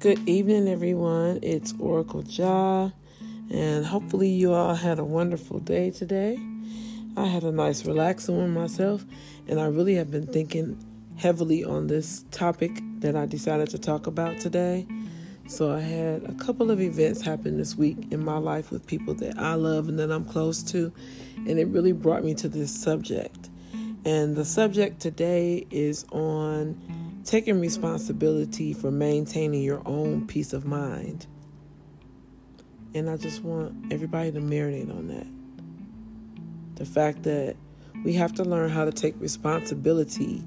Good evening, everyone. It's Oracle Jah, and hopefully, you all had a wonderful day today. I had a nice, relaxing one myself, and I really have been thinking heavily on this topic that I decided to talk about today. So, I had a couple of events happen this week in my life with people that I love and that I'm close to, and it really brought me to this subject. And the subject today is on taking responsibility for maintaining your own peace of mind. And I just want everybody to marinate on that. The fact that we have to learn how to take responsibility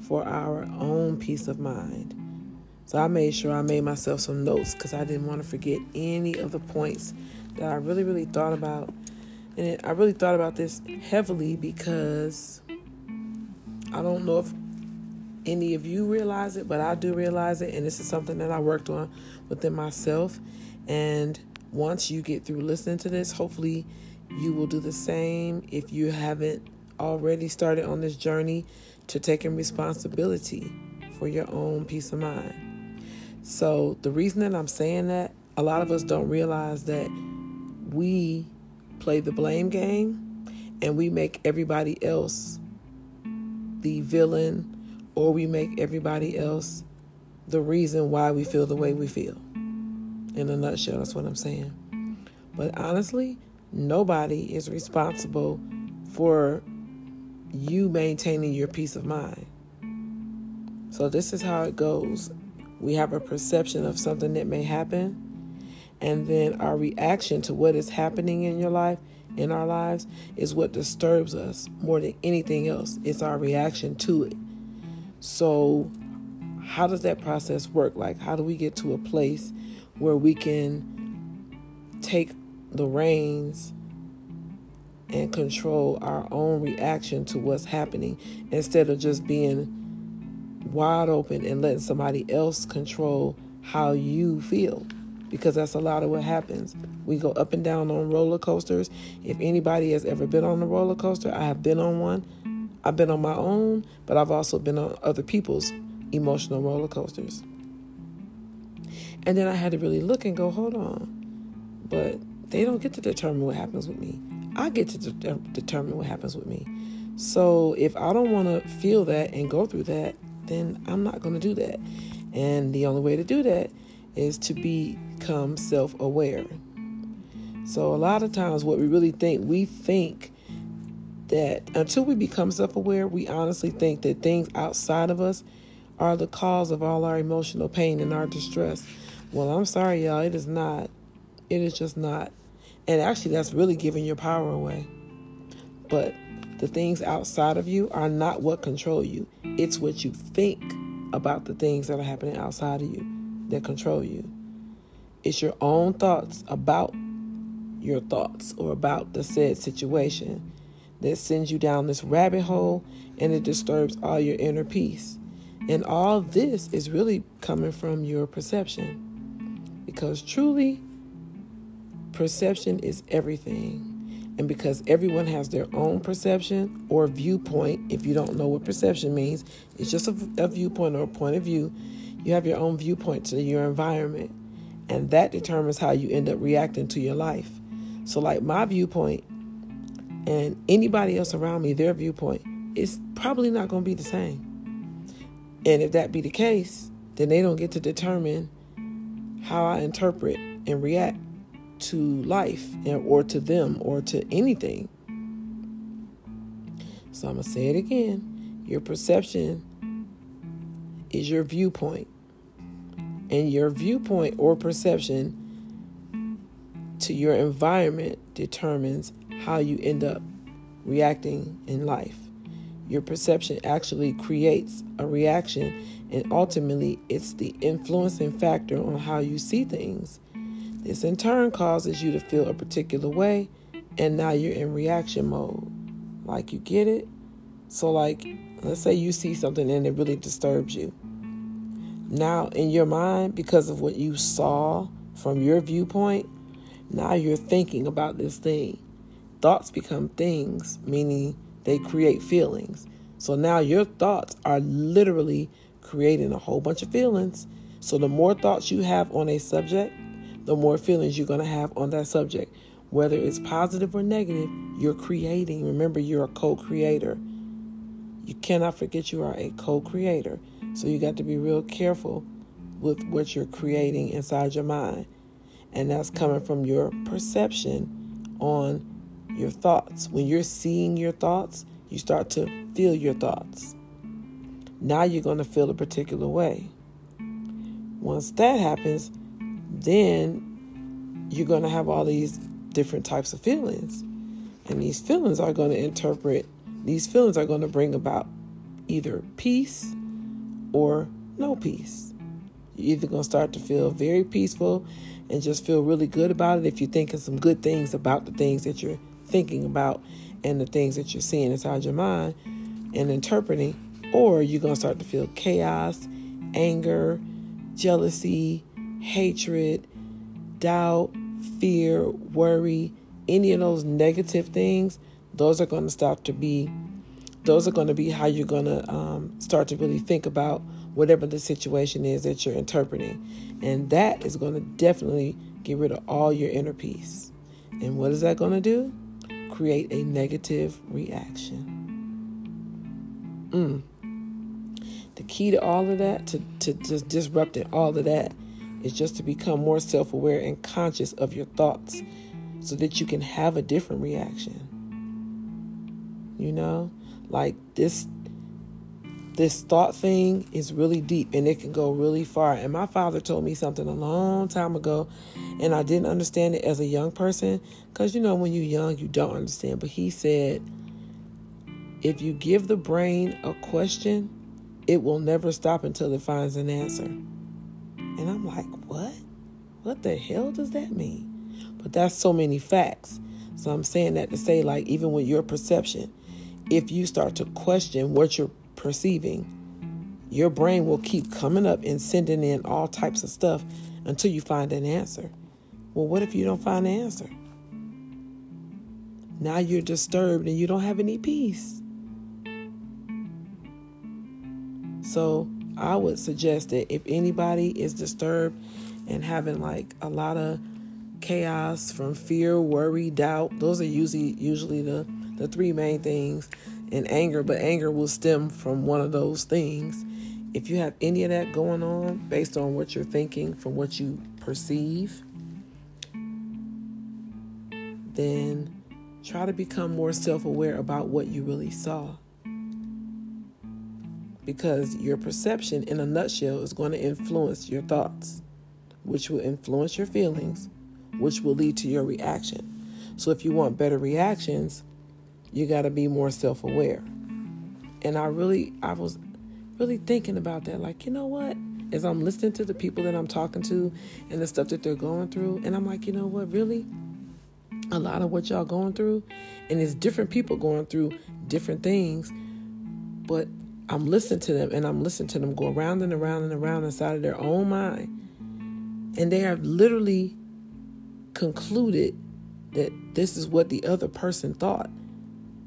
for our own peace of mind. So I made sure I made myself some notes because I didn't want to forget any of the points that I really, really thought about. And I really thought about this heavily because I don't know if any of you realize it, but I do realize it. And this is something that I worked on within myself. And once you get through listening to this, hopefully you will do the same if you haven't already started on this journey to taking responsibility for your own peace of mind. So, the reason that I'm saying that, a lot of us don't realize that we play the blame game and we make everybody else the villain or we make everybody else the reason why we feel the way we feel. In a nutshell, that's what I'm saying. But honestly, nobody is responsible for you maintaining your peace of mind. So, this is how it goes. We have a perception of something that may happen, and then our reaction to what is happening in your life, in our lives, is what disturbs us more than anything else. It's our reaction to it. So, how does that process work? Like, how do we get to a place where we can take the reins and control our own reaction to what's happening instead of just being wide open and letting somebody else control how you feel? Because that's a lot of what happens. We go up and down on roller coasters. If anybody has ever been on a roller coaster, I have been on one. I've been on my own, but I've also been on other people's emotional roller coasters. And then I had to really look and go, hold on. But they don't get to determine what happens with me. I get to de- determine what happens with me. So if I don't want to feel that and go through that, then I'm not going to do that. And the only way to do that is to become self aware. So a lot of times, what we really think, we think that until we become self aware, we honestly think that things outside of us are the cause of all our emotional pain and our distress. Well, I'm sorry, y'all. It is not. It is just not. And actually, that's really giving your power away. But the things outside of you are not what control you, it's what you think about the things that are happening outside of you that control you. It's your own thoughts about your thoughts or about the said situation that sends you down this rabbit hole and it disturbs all your inner peace. And all this is really coming from your perception. Because truly, perception is everything. And because everyone has their own perception or viewpoint, if you don't know what perception means, it's just a, a viewpoint or a point of view. You have your own viewpoint to your environment. And that determines how you end up reacting to your life. So, like my viewpoint and anybody else around me, their viewpoint is probably not going to be the same. And if that be the case, then they don't get to determine how I interpret and react to life or to them or to anything. So I'm going to say it again. Your perception is your viewpoint. And your viewpoint or perception to your environment determines how you end up reacting in life. Your perception actually creates a reaction, and ultimately, it's the influencing factor on how you see things. This in turn causes you to feel a particular way, and now you're in reaction mode. Like, you get it? So, like, let's say you see something and it really disturbs you. Now, in your mind, because of what you saw from your viewpoint, now you're thinking about this thing thoughts become things, meaning they create feelings. So now your thoughts are literally creating a whole bunch of feelings So the more thoughts you have on a subject, the more feelings you're going to have on that subject. Whether it's positive or negative, you're creating. Remember, you're a co creator. You cannot forget you are a co creator. So you got to be real careful with what you're creating inside your mind. And that's coming from your perception on your thoughts. When you're seeing your thoughts, you start to feel your thoughts. Now you're going to feel a particular way. Once that happens, then you're going to have all these different types of feelings. And these feelings are going to interpret, these feelings are going to bring about either peace or no peace. You're either going to start to feel very peaceful and just feel really good about it if you're thinking some good things about the things that you're thinking about and the things that you're seeing inside your mind and interpreting, or you're going to start to feel chaos, anger, jealousy, hatred, doubt, fear, worry, any of those negative things, those are going to start to be, those are going to be how you're going to um, start to really think about whatever the situation is that you're interpreting. And that is going to definitely get rid of all your inner peace. And what is that going to do? Create a negative reaction. Mm. The key to all of that, to, to just disrupting all of that, is just to become more self aware and conscious of your thoughts so that you can have a different reaction. You know, like this this thought thing is really deep and it can go really far. And my father told me something a long time ago, and I didn't understand it as a young person because you know, when you're young, you don't understand. But he said, if you give the brain a question, it will never stop until it finds an answer. And I'm like, what? What the hell does that mean? But that's so many facts. So I'm saying that to say, like, even with your perception, if you start to question what you're perceiving, your brain will keep coming up and sending in all types of stuff until you find an answer. Well, what if you don't find an answer? Now you're disturbed and you don't have any peace. So I would suggest that if anybody is disturbed and having like a lot of chaos from fear, worry, doubt, those are usually usually the the three main things and anger, but anger will stem from one of those things. If you have any of that going on based on what you're thinking, from what you perceive, then try to become more self aware about what you really saw because your perception, in a nutshell, is going to influence your thoughts, which will influence your feelings, which will lead to your reaction. So, if you want better reactions, you got to be more self aware. And I really, I was really thinking about that. Like, you know what? As I'm listening to the people that I'm talking to and the stuff that they're going through, and I'm like, you know what? Really? A lot of what y'all going through, and it's different people going through different things, but I'm listening to them and I'm listening to them go around and around and around inside of their own mind. And they have literally concluded that this is what the other person thought.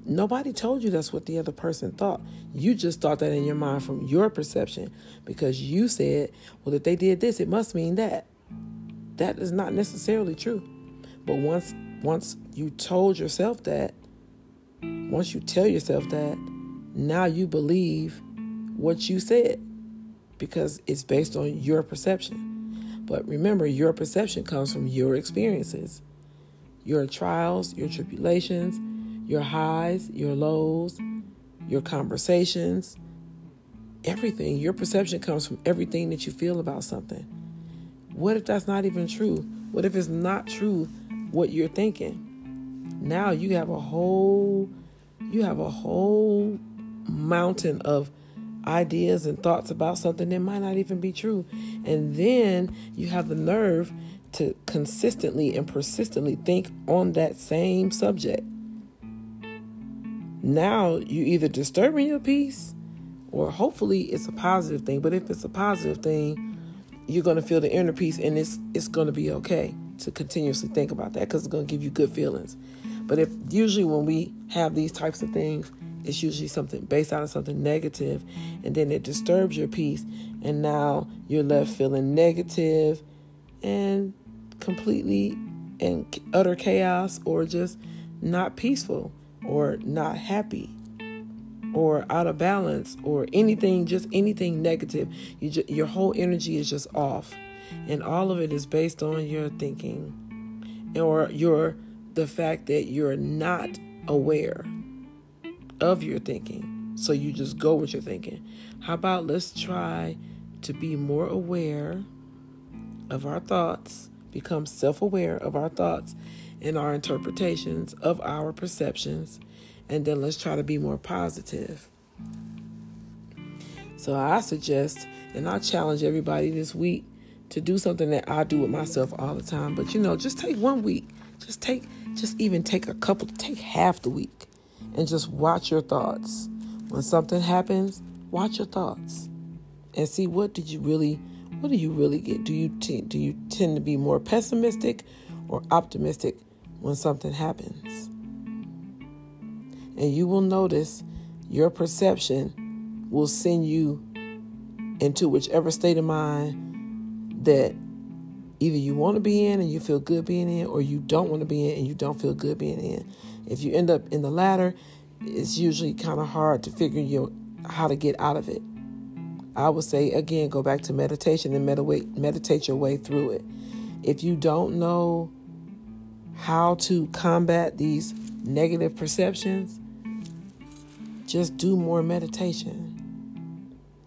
Nobody told you that's what the other person thought. You just thought that in your mind from your perception because you said, well, if they did this, it must mean that. That is not necessarily true. But once once you told yourself that, once you tell yourself that, now you believe what you said because it's based on your perception. But remember, your perception comes from your experiences, your trials, your tribulations, your highs, your lows, your conversations, everything. Your perception comes from everything that you feel about something. What if that's not even true? What if it's not true what you're thinking? Now you have a whole you have a whole mountain of ideas and thoughts about something that might not even be true. And then you have the nerve to consistently and persistently think on that same subject. Now you either disturbing your peace or hopefully it's a positive thing. But if it's a positive thing, you're going to feel the inner peace and it's it's going to be okay to continuously think about that because it's going to give you good feelings. But if usually when we have these types of things, it's usually something based out of something negative, and then it disturbs your peace, and now you're left feeling negative and completely in utter chaos or just not peaceful or not happy or out of balance or anything just anything negative. You just, your whole energy is just off. And all of it is based on your thinking or your the fact that you're not aware of your thinking. So you just go with your thinking. How about let's try to be more aware of our thoughts become self-aware of our thoughts and our interpretations of our perceptions and then let's try to be more positive so i suggest and i challenge everybody this week to do something that I do with myself all the time. But you know, just take one week. Just take just even take a couple take half the week and just watch your thoughts. When something happens, watch your thoughts and see what did you really what do you really get? Do you t- do you tend to be more pessimistic or optimistic when something happens? And you will notice your perception will send you into whichever state of mind that either you want to be in and you feel good being in, or you don't want to be in and you don't feel good being in. If you end up in the latter, it's usually kind of hard to figure your how to get out of it. I would say again, go back to meditation and meditate meditate your way through it. If you don't know how to combat these negative perceptions, just do more meditation.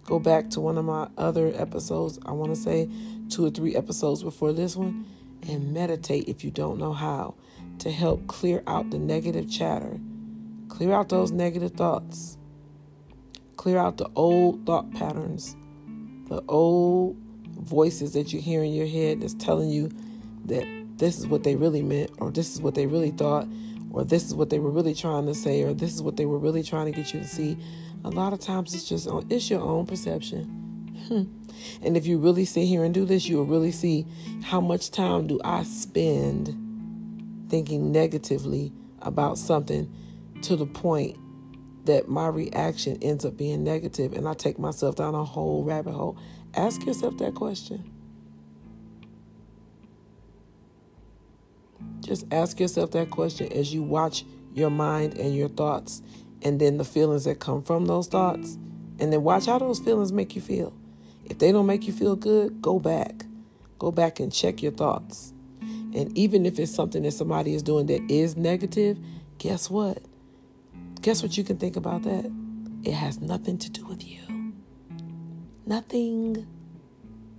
Go back to one of my other episodes. I want to say two or three episodes before this one and meditate if you don't know how to help clear out the negative chatter, clear out those negative thoughts, clear out the old thought patterns, the old voices that you hear in your head that's telling you that this is what they really meant, or this is what they really thought, or this is what they were really trying to say, or this is what they were really trying to get you to see. A lot of times it's just it's your own perception. Hmm. And if you really sit here and do this, you'll really see how much time do I spend thinking negatively about something to the point that my reaction ends up being negative and I take myself down a whole rabbit hole. Ask yourself that question. Just ask yourself that question as you watch your mind and your thoughts and then the feelings that come from those thoughts. And then watch how those feelings make you feel. If they don't make you feel good, go back. Go back and check your thoughts. And even if it's something that somebody is doing that is negative, guess what? Guess what you can think about that? It has nothing to do with you. Nothing.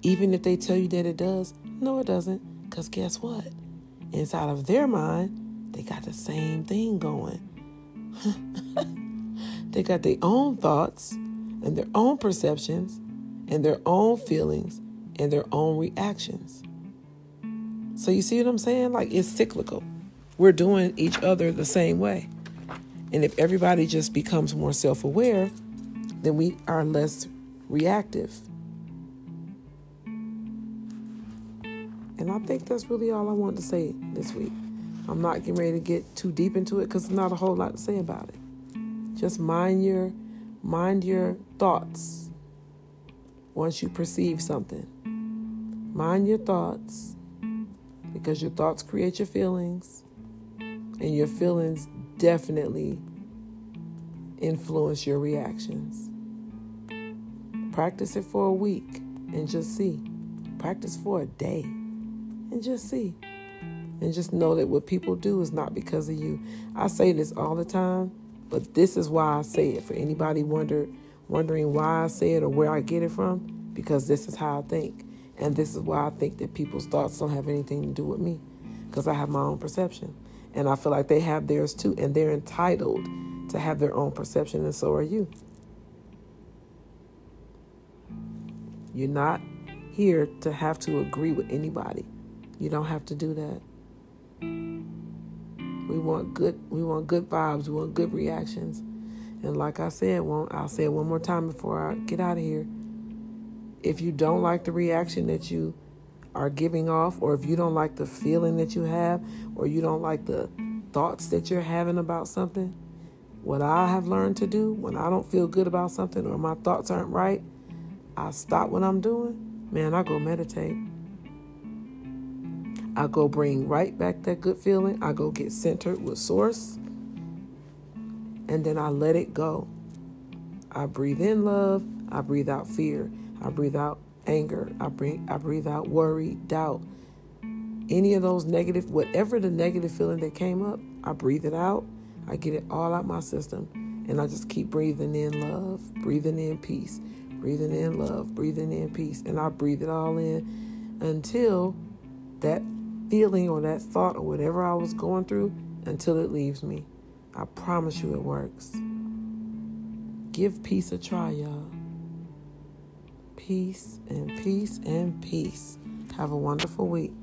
Even if they tell you that it does, no, it doesn't. Because guess what? Inside of their mind, they got the same thing going. they got their own thoughts and their own perceptions and their own feelings and their own reactions. So you see what I'm saying? Like it's cyclical. We're doing each other the same way. And if everybody just becomes more self aware, then we are less reactive. And I think that's really all I want to say this week. I'm not getting ready to get too deep into it because there's not a whole lot to say about it. Just mind your mind your thoughts once you perceive something. Mind your thoughts because your thoughts create your feelings, and your feelings definitely influence your reactions. Practice it for a week and just see. Practice for a day and just see. And just know that what people do is not because of you. I say this all the time, but this is why I say it. For anybody wonder wondering why I say it or where I get it from, because this is how I think. And this is why I think that people's thoughts don't have anything to do with me, because I have my own perception. And I feel like they have theirs too, and they're entitled to have their own perception, and so are you. You're not here to have to agree with anybody. You don't have to do that. We want good we want good vibes, we want good reactions. And like I said, well, I'll say it one more time before I get out of here. If you don't like the reaction that you are giving off, or if you don't like the feeling that you have, or you don't like the thoughts that you're having about something, what I have learned to do when I don't feel good about something or my thoughts aren't right, I stop what I'm doing. Man, I go meditate. I go bring right back that good feeling. I go get centered with Source. And then I let it go. I breathe in love. I breathe out fear. I breathe out anger. I breathe, I breathe out worry, doubt. Any of those negative, whatever the negative feeling that came up, I breathe it out. I get it all out my system. And I just keep breathing in love, breathing in peace, breathing in love, breathing in peace. And I breathe it all in until that feeling or that thought or whatever I was going through, until it leaves me. I promise you it works. Give peace a try, y'all. Peace and peace and peace. Have a wonderful week.